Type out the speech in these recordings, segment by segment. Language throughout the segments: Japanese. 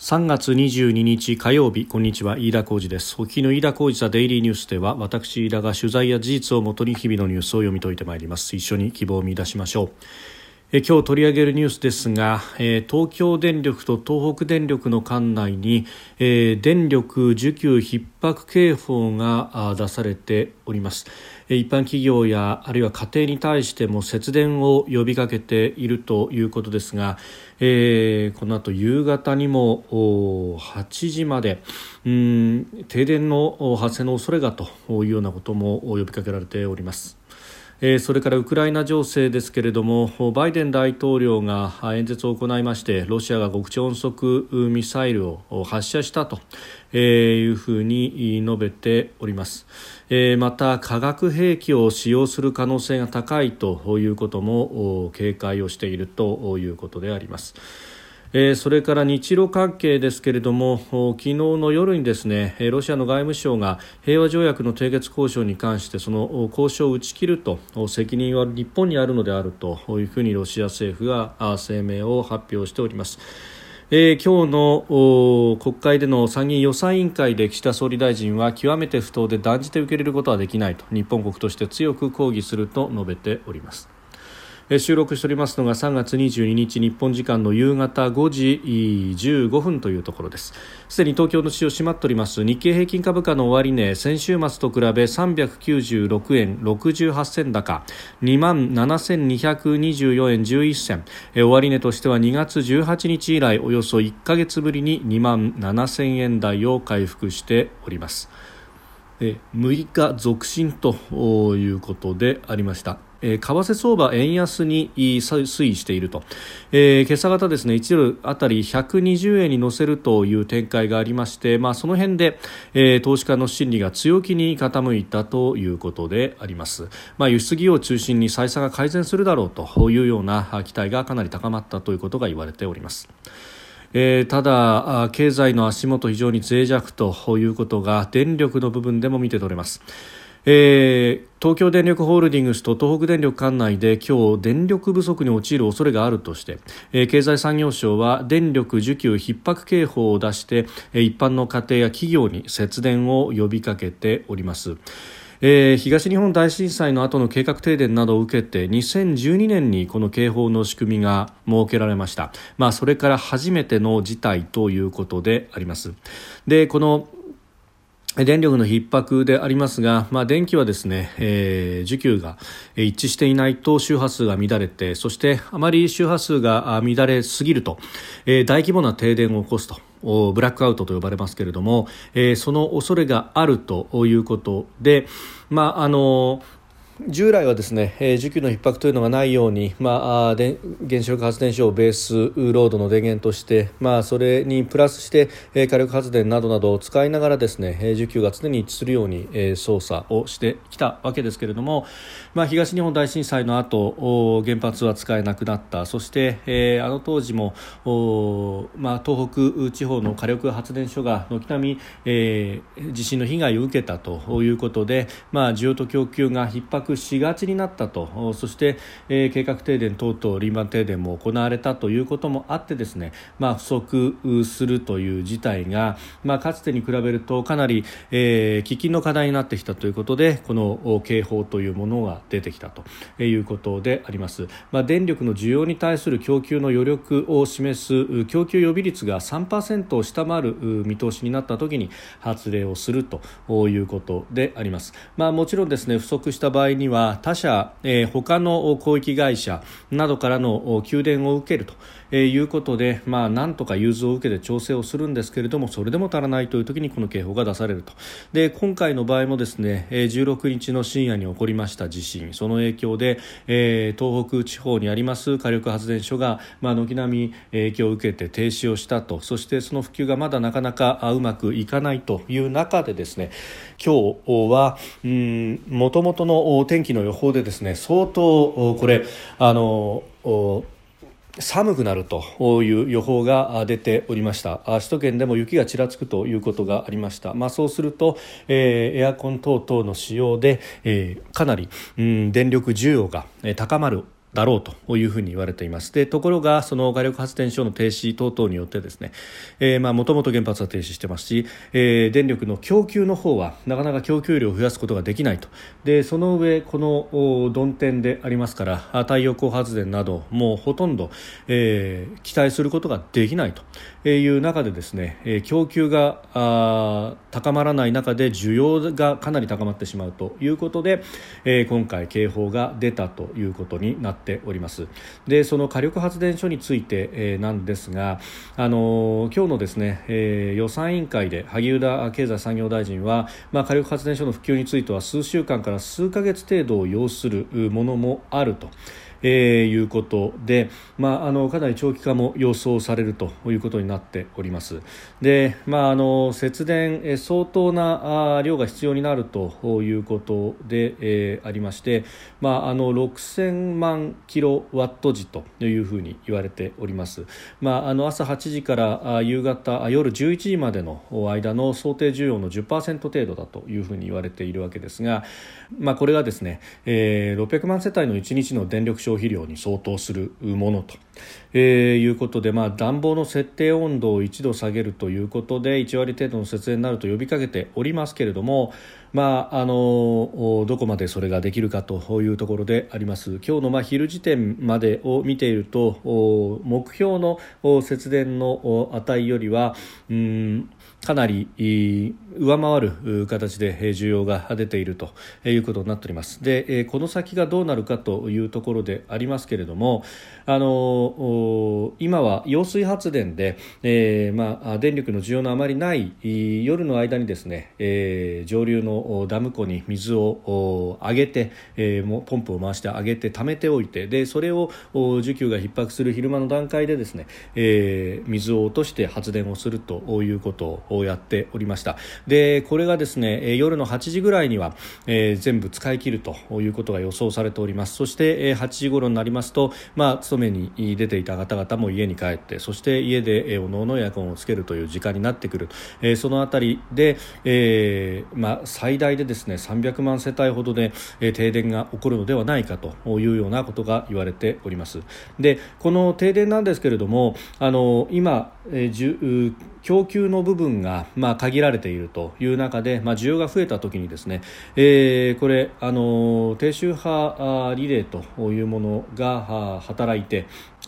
3月22日火曜日こんにちは飯田浩二です。沖の飯田浩二ザデイリーニュースでは私飯田が取材や事実をもとに日々のニュースを読み解いてまいります。一緒に希望を見出しましょう。え今日取り上げるニュースですが、え東京電力と東北電力の管内に、え電力需給逼迫警報が出されております。一般企業やあるいは家庭に対しても節電を呼びかけているということですが、えー、この後夕方にも8時までうん停電の発生の恐れがというようなことも呼びかけられております。それからウクライナ情勢ですけれどもバイデン大統領が演説を行いましてロシアが極超音速ミサイルを発射したというふうに述べております、また化学兵器を使用する可能性が高いということも警戒をしているということであります。えー、それから日露関係ですけれども昨日の夜にですねロシアの外務省が平和条約の締結交渉に関してその交渉を打ち切ると責任は日本にあるのであるというふうにロシア政府が声明を発表しております。えー、今日の国会での参議院予算委員会で岸田総理大臣は極めて不当で断じて受け入れることはできないと日本国として強く抗議すると述べております。収録しておりますのが3月22日日本時間の夕方5時15分というところです。すでに東京の市場閉まっております。日経平均株価の終値先週末と比べ396円68銭高2万7224円11銭。終値としては2月18日以来およそ1か月ぶりに2万7000円台を回復しております。6日続伸ということでありました。え為替相場円安に推移していると、えー、今朝方ですね1ドルあたり120円に乗せるという展開がありまして、まあ、その辺で、えー、投資家の心理が強気に傾いたということであります、まあ、輸出業を中心に採算が改善するだろうというような期待がかなり高まったということが言われております。えー、ただ経済の足元非常に脆弱ということが電力の部分でも見て取れます。えー、東京電力ホールディングスと東北電力管内で今日電力不足に陥る恐れがあるとして、えー、経済産業省は電力需給逼迫警報を出して、えー、一般の家庭や企業に節電を呼びかけております。えー、東日本大震災の後の計画停電などを受けて2012年にこの警報の仕組みが設けられました、まあ、それから初めての事態ということでありますでこの電力の逼迫でありますが、まあ、電気はですね、えー、需給が一致していないと周波数が乱れてそしてあまり周波数が乱れすぎると、えー、大規模な停電を起こすとブラックアウトと呼ばれますけれども、えー、その恐れがあるということで、まああの従来はですね、えー、需給の逼迫というのがないように、まあ、で原子力発電所をベースロードの電源として、まあ、それにプラスして、えー、火力発電などなどを使いながらですね、えー、需給が常に一致するように、えー、操作をしてきたわけですけれども、まあ、東日本大震災の後原発は使えなくなった。そして、えー、あの当時もおまあ、東北地方の火力発電所が軒並み、えー、地震の被害を受けたということで、まあ、需要と供給が逼迫しがちになったと。そして、えー、計画停電等々輪番停電も行われたということもあってですね、まあ、不足するという事態が、まあ、かつてに比べるとかなり、えー、喫緊の課題になってきたということでこの警報というものが出てきたと。いうことであります、まあ、電力の需要に対する供給の余力を示す供給予備率が3%を下回る見通しになった時に発令をするということであります、まあ、もちろんですね不足した場合には他社、えー、他の広域会社などからの給電を受けると。えー、いうことで、まあ、なんとか融通を受けて調整をするんですけれどもそれでも足らないという時にこの警報が出されると。で今回の場合もですね、え、16日の深夜に起こりました地震。その影響で、えー、東北地方にあります火力発電所が、まあ、軒並み影響を受けて停止をしたと。そしてその普及がまだなかなかうまくいかないという中でですね今日はもともとの天気の予報でですね相当これあの寒くなるという予報が出ておりました。首都圏でも雪がちらつくということがありました、まあ、そうすると、えー、エアコン等々の使用で、えー、かなり、うん、電力需要が高まるだろうというふうに言われていますでところがその火力発電所の停止等々によってですね、えー、まあもともと原発は停止してますし、えー、電力の供給の方はなかなか供給量を増やすことができないと。でその上この曇天でありますから太陽光発電などもうほとんど、えー、期待することができないと。いう中でですね、供給が高まらない中で需要がかなり高まってしまうということで、今回警報が出たということになっておりますでその火力発電所について、なんですがあの、今日のですね、予算委員会で萩生田経済産業大臣は、まあ、火力発電所の復旧については数週間から数ヶ月程度を要するものもあると。えー、いうことで、まあ、あのかなり長期化も予想されるということになっております。で、まあ、あの節電、え相当なあ量が必要になるということで、えー、ありまして、まあ、あの6000万キロワット時というふうに言われております、まあ、あの朝8時から夕方夜11時までの間の想定需要の10%程度だというふうに言われているわけですが、まあ、これがですね、えー、600万世帯の1日の電力消消費量に相当するものと、えー、いうことで、まあ、暖房の設定温度を1度下げるということで1割程度の節電になると呼びかけておりますけれども、まあ、あのどこまでそれができるかというところであります。今日のまあ昼時点までを見ていると目標の節電の値よりはうんかなり上回る形で需要が出ているということになっております。でこの先がどうなるかというところでありますけれどもあの今は揚水発電で、えーまあ、電力の需要のあまりない夜の間にですね、えー、上流のダム湖に水を上げて、えー、ポンプを回して上げて溜めておいてでそれを需給が逼迫する昼間の段階でですね、えー、水を落として発電をするということをやっておりました。でこれがですね夜の8時ぐらいには、えー、全部使い切るということが予想されております。そして、えー、8時頃になりますと、まあ、勤めに出ていた方々も家に帰ってそして家で、えー、おのおのエアコンをつけるという時間になってくる、えー、そのあたりで、えーまあ、最最大でですね300万世帯ほどで、え、停電が起こるのではないかというようなことが言われております。でこの停電なんですけれどもあの今、えー、供給の部分が、まあ、限られているという中で、まあ、需要が増えたときにですね、えー、これあの低周波リレーというものが働いて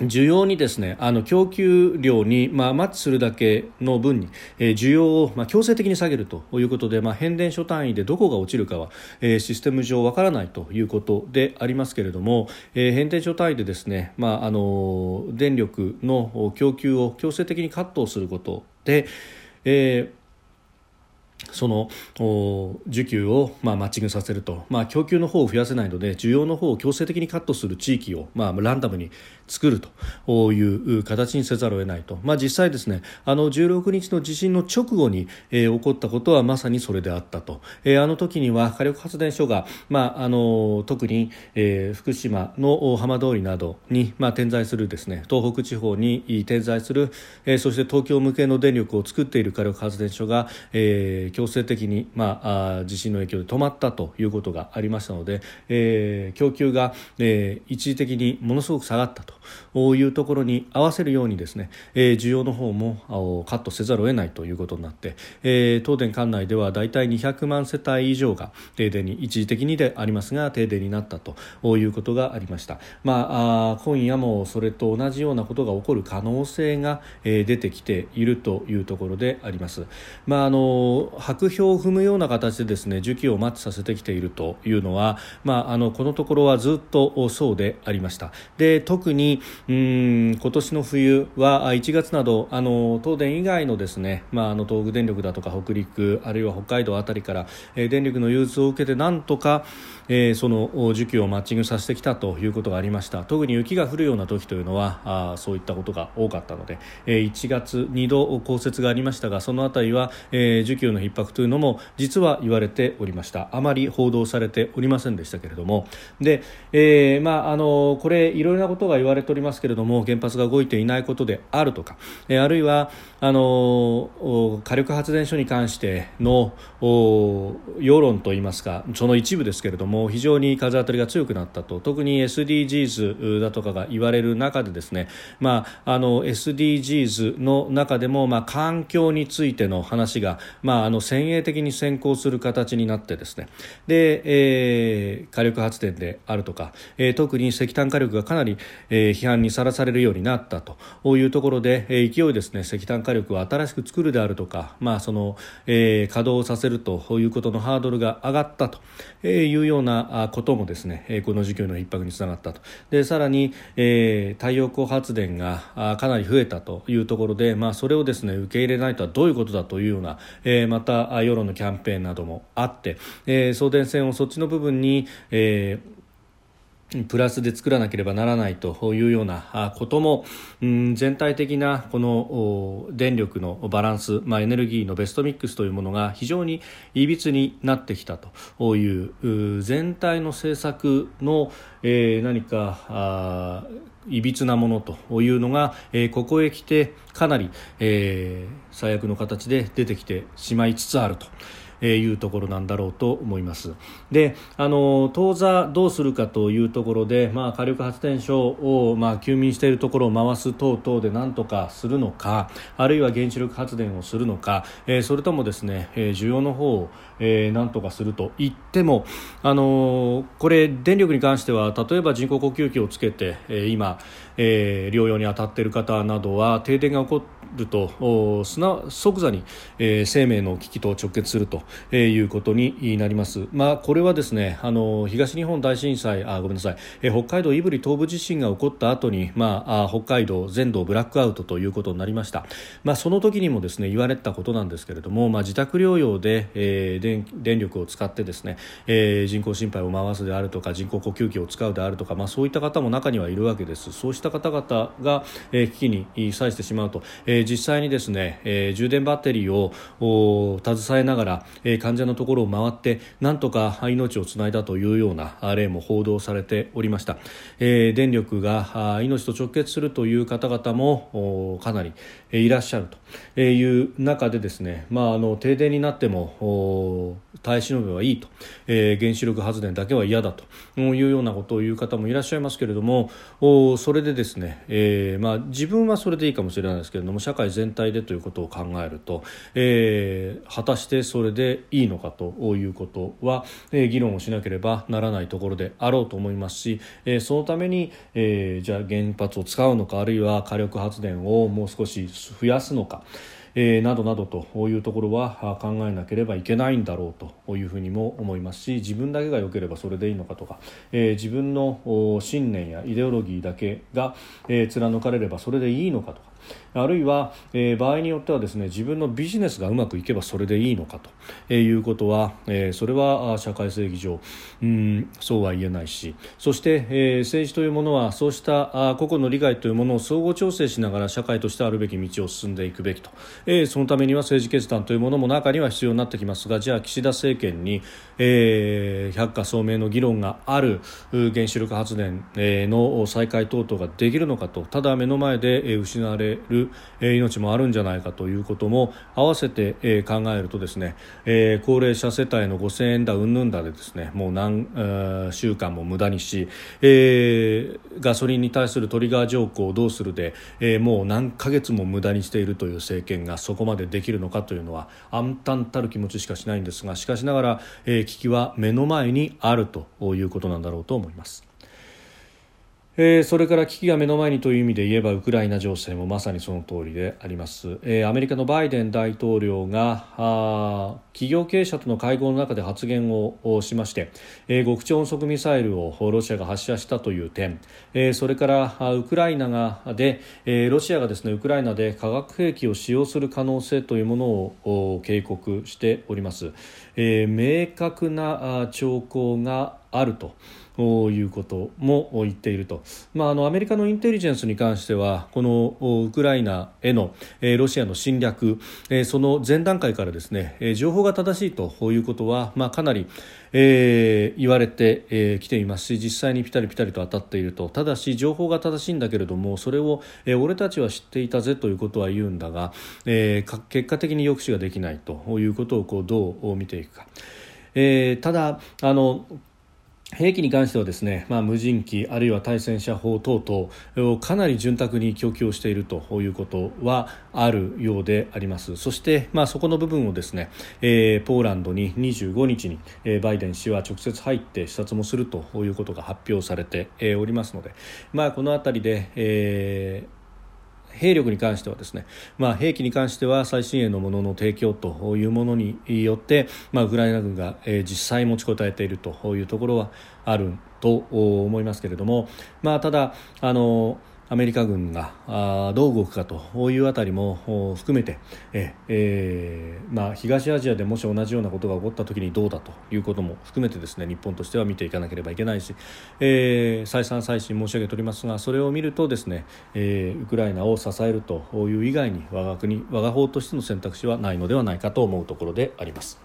需要にですねあの供給量に、まあ、マッチするだけの分に、えー、需要を、まあ、強制的に下げるということで、まあ、変電所単位でどこが落ちるかは、えー、システム上わからないということでありますけれども、えー、変電所単位でですね、まあ、あの電力の供給を強制的にカットをすることで、えーその需給を、まあ、マッチングさせると、まあ、供給の方を増やせないので需要の方を強制的にカットする地域を、まあ、ランダムに作るという形にせざるを得ないと、まあ、実際ですねあの16日の地震の直後に、えー、起こったことはまさにそれであったと、えー、あの時には火力発電所が、まあ、あの特に、えー、福島の浜通りなどに、まあ、点在するですね東北地方に点在する、えー、そして東京向けの電力を作っている火力発電所が、えー、強制的に、まあ、あ地震の影響で止まったということがありましたので、えー、供給が、えー、一時的にものすごく下がったと。というところに合わせるようにですね、えー、需要の方もカットせざるを得ないということになって、えー、東電管内ではだいたい200万世帯以上が停電に一時的にでありますが停電になったということがありました、まあ、あ今夜もそれと同じようなことが起こる可能性が、え、出てきているというところであります、まあ、あの白氷を踏むような形でですね需給をマッチさせてきているというのは、まあ、あのこのところはずっとそうでありました。で特にうん今年の冬は1月などあの東電以外のですね、まあ、あの東北電力だとか北陸あるいは北海道あたりから、え、電力の融通を受けてなんとか、えー、その需給をマッチングさせてきたということがありました。特に雪が降るような時というのはあそういったことが多かったので、えー、1月2度降雪がありましたがそのあたりは、えー、需給の逼迫というのも実は言われておりました。あまり報道されておりませんでしたけれども。で、えーまあ、あのこれいろいろなことが言われておりますけれども原発が動いていないことであるとか、えあるいはあの火力発電所に関しての世論といいますかその一部ですけれども非常に風当たりが強くなったと。特に SDGs だとかが言われる中でですね、まあ、あの SDGs の中でも、まあ、環境についての話が、まあ、あの先鋭的に先行する形になってですね。で、えー、火力発電であるとか、えー、特に石炭火力がかなり、えー、批判にさらされるようになったと。いうところで、えー、勢いですね石炭火力を新しく作るであるとか、まあそのえー、稼働させるということのハードルが上がったと。いうようななこともですねこの需給の逼迫につながったと。でさらに、えー、太陽光発電がかなり増えたというところで、まあ、それをですね受け入れないとはどういうことだというような、えー、また世論のキャンペーンなどもあって、えー、送電線をそっちの部分に、えープラスで作らなければならないというようなことも、うん、全体的なこの電力のバランス、まあ、エネルギーのベストミックスというものが非常にいびつになってきたという全体の政策の、えー、何かいびつなものというのが、えー、ここへ来てかなり、えー、最悪の形で出てきてしまいつつあると。えいうところなんだろうと思います。であの当座どうするかというところで、まあ、火力発電所を、まあ、休眠しているところを回す等々で何とかするのかあるいは原子力発電をするのか、えー、それともですね、えー、需要の方を、えー、何とかすると言ってもあのこれ電力に関しては例えば人工呼吸器をつけて、えー、今、えー、療養に当たっている方などは停電が起こってると即座に、えー、生命の危機と直結するとえー、いうことになります。まあ、これはですねあの東日本大震災あごめんなさい、えー、北海道胆振東部地震が起こった後に、まあ、あ北海道全土ブラックアウトということになりました。まあ、その時にもですね言われたことなんですけれども、まあ、自宅療養で、えー、電電力を使ってですね、えー、人工心肺を回すであるとか人工呼吸器を使うであるとか、まあ、そういった方も中にはいるわけです。そうした方々が、えー、危機に際してしまうと、えー、実際にですね、えー、充電バッテリーを携えながら、えー、患者のところを回ってなんとか命をつないだというような例も報道されておりました、えー、電力が命と直結するという方々もかなりいらっしゃるという中でですね、まあ、あの停電になっても耐え忍べばいいと、えー、原子力発電だけは嫌だというようなことを言う方もいらっしゃいますけれどもそれでですね、えーまあ、自分はそれでいいかもしれないですけれども社社会全体でということを考えると、えー、果たしてそれでいいのかということは、えー、議論をしなければならないところであろうと思いますし、えー、そのために、えー、じゃあ原発を使うのかあるいは火力発電をもう少し増やすのか。えー、などなどというところは考えなければいけないんだろうというふうにも思いますし自分だけが良ければそれでいいのかとか、えー、自分の信念やイデオロギーだけが、えー、貫かれればそれでいいのかとかあるいは、えー、場合によってはですね自分のビジネスがうまくいけばそれでいいのかということは、えー、それは社会正義上うんそうは言えないしそして、えー、政治というものはそうしたあ個々の利害というものを相互調整しながら社会としてあるべき道を進んでいくべきと、えー、そのためには政治決断というものも中には必要になってきますがじゃあ岸田政権に、えー、百花聡明の議論がある原子力発電の再開等々ができるのかとただ目の前で失われる命もあるんじゃないかということも合わせて考えるとですね高齢者世帯の5000円だうんぬんだでですねもう何週間も無駄にしガソリンに対するトリガー条項をどうするでもう何ヶ月も無駄にしているという政権がそこまでできるのかというのは暗淡たる気持ちしかしないんですがしかしながら危機は目の前にあるということなんだろうと思います。えー、それから危機が目の前にという意味で言えばウクライナ情勢もまさにその通りであります、えー、アメリカのバイデン大統領が企業経営者との会合の中で発言をしまして、えー、極超音速ミサイルをロシアが発射したという点、えー、それからウクライナがで、えー、ロシアがですねウクライナで化学兵器を使用する可能性というものを警告しております、えー、明確な兆候があるということも言っていると、まあ、あのアメリカのインテリジェンスに関してはこのウクライナへの、えー、ロシアの侵略、えー、その前段階からですね、えー、情報が正しいということは、まあ、かなり、えー、言われてき、えー、ていますし実際にピタリピタリと当たっていると。ただし情報が正しいんだけれどもそれを、えー、俺たちは知っていたぜということは言うんだが、えー、結果的に抑止ができないということをこうどう見ていくか。えー、ただあの兵器に関してはですね、まあ、無人機あるいは対戦車砲等々かなり潤沢に供給をしているということはあるようでありますそして、まあ、そこの部分をですね、えー、ポーランドに25日に、えー、バイデン氏は直接入って視察もするということが発表されて、えー、おりますので、まあ、この辺りで、えー兵力に関してはですね、まあ、兵器に関しては最新鋭のものの提供というものによって、まあ、ウクライナ軍が、え、実際持ちこたえているというところはあると思いますけれども、まあ、ただあのアメリカ軍があどう動くかというあたりも含めて、ええー、まあ、東アジアでもし同じようなことが起こった時にどうだということも含めてですね日本としては見ていかなければいけないし、えー、再三再四申し上げておりますがそれを見るとですね、えー、ウクライナを支えるという以外に我が国我が法としての選択肢はないのではないかと思うところであります。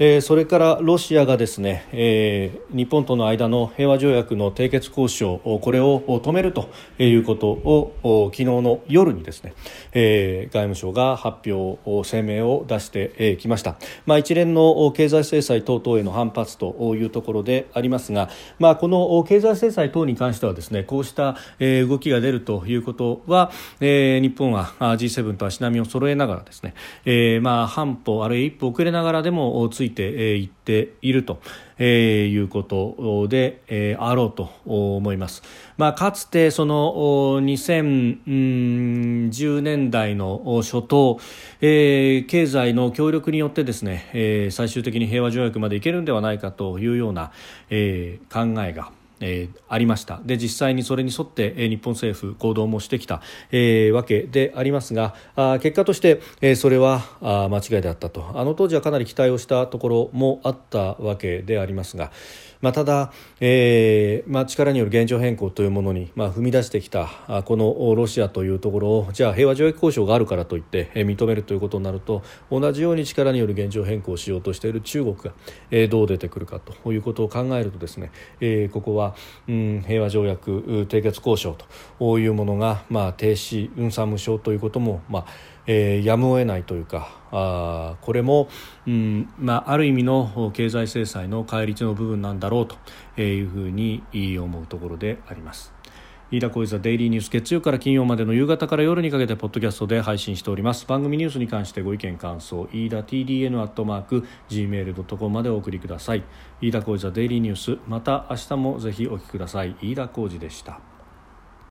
えー、それからロシアがですね、えー、日本との間の平和条約の締結交渉これを止めるということを昨日の夜にですね、えー、外務省が発表声明を出してきました、まあ、一連の経済制裁等々への反発というところでありますが、まあ、この経済制裁等に関してはですねこうした動きが出るということは、えー、日本は G7 と足並みを揃えながらですね、えー、まあ半歩あるいは一歩遅れながらでもついていっていると。いうことで、あろうと思います。まあ、かつてその2010年代の初頭、経済の協力によってですね、最終的に平和条約までいけるんではないかというような、考えがえー、ありました。で実際にそれに沿って、えー、日本政府行動もしてきた、えー、わけでありますがあ結果として、えー、それはあ間違いであったと。あの当時はかなり期待をしたところもあったわけでありますが、まあ、ただ、えーまあ、力による現状変更というものに、まあ、踏み出してきたこのロシアというところをじゃあ平和条約交渉があるからといって、えー、認めるということになると同じように力による現状変更をしようとしている中国が、えー、どう出てくるかということを考えるとですね、えー、ここは、うん、平和条約締結交渉というものが、まあ、停止、運算無償ということも、まあえー、やむを得ないというかあこれも、うんまあ、ある意味の経済制裁の返り血の部分なんだろうというふうに思うところであります。飯田浩司ザデイリーニュース月曜から金曜までの夕方から夜にかけてポッドキャストで配信しております。番組ニュースに関してご意見感想飯田 TDN アットマーク Gmail.com までお送りください。飯田浩司ザデイリーニュースまた明日もぜひお聞きください。飯田浩司でした。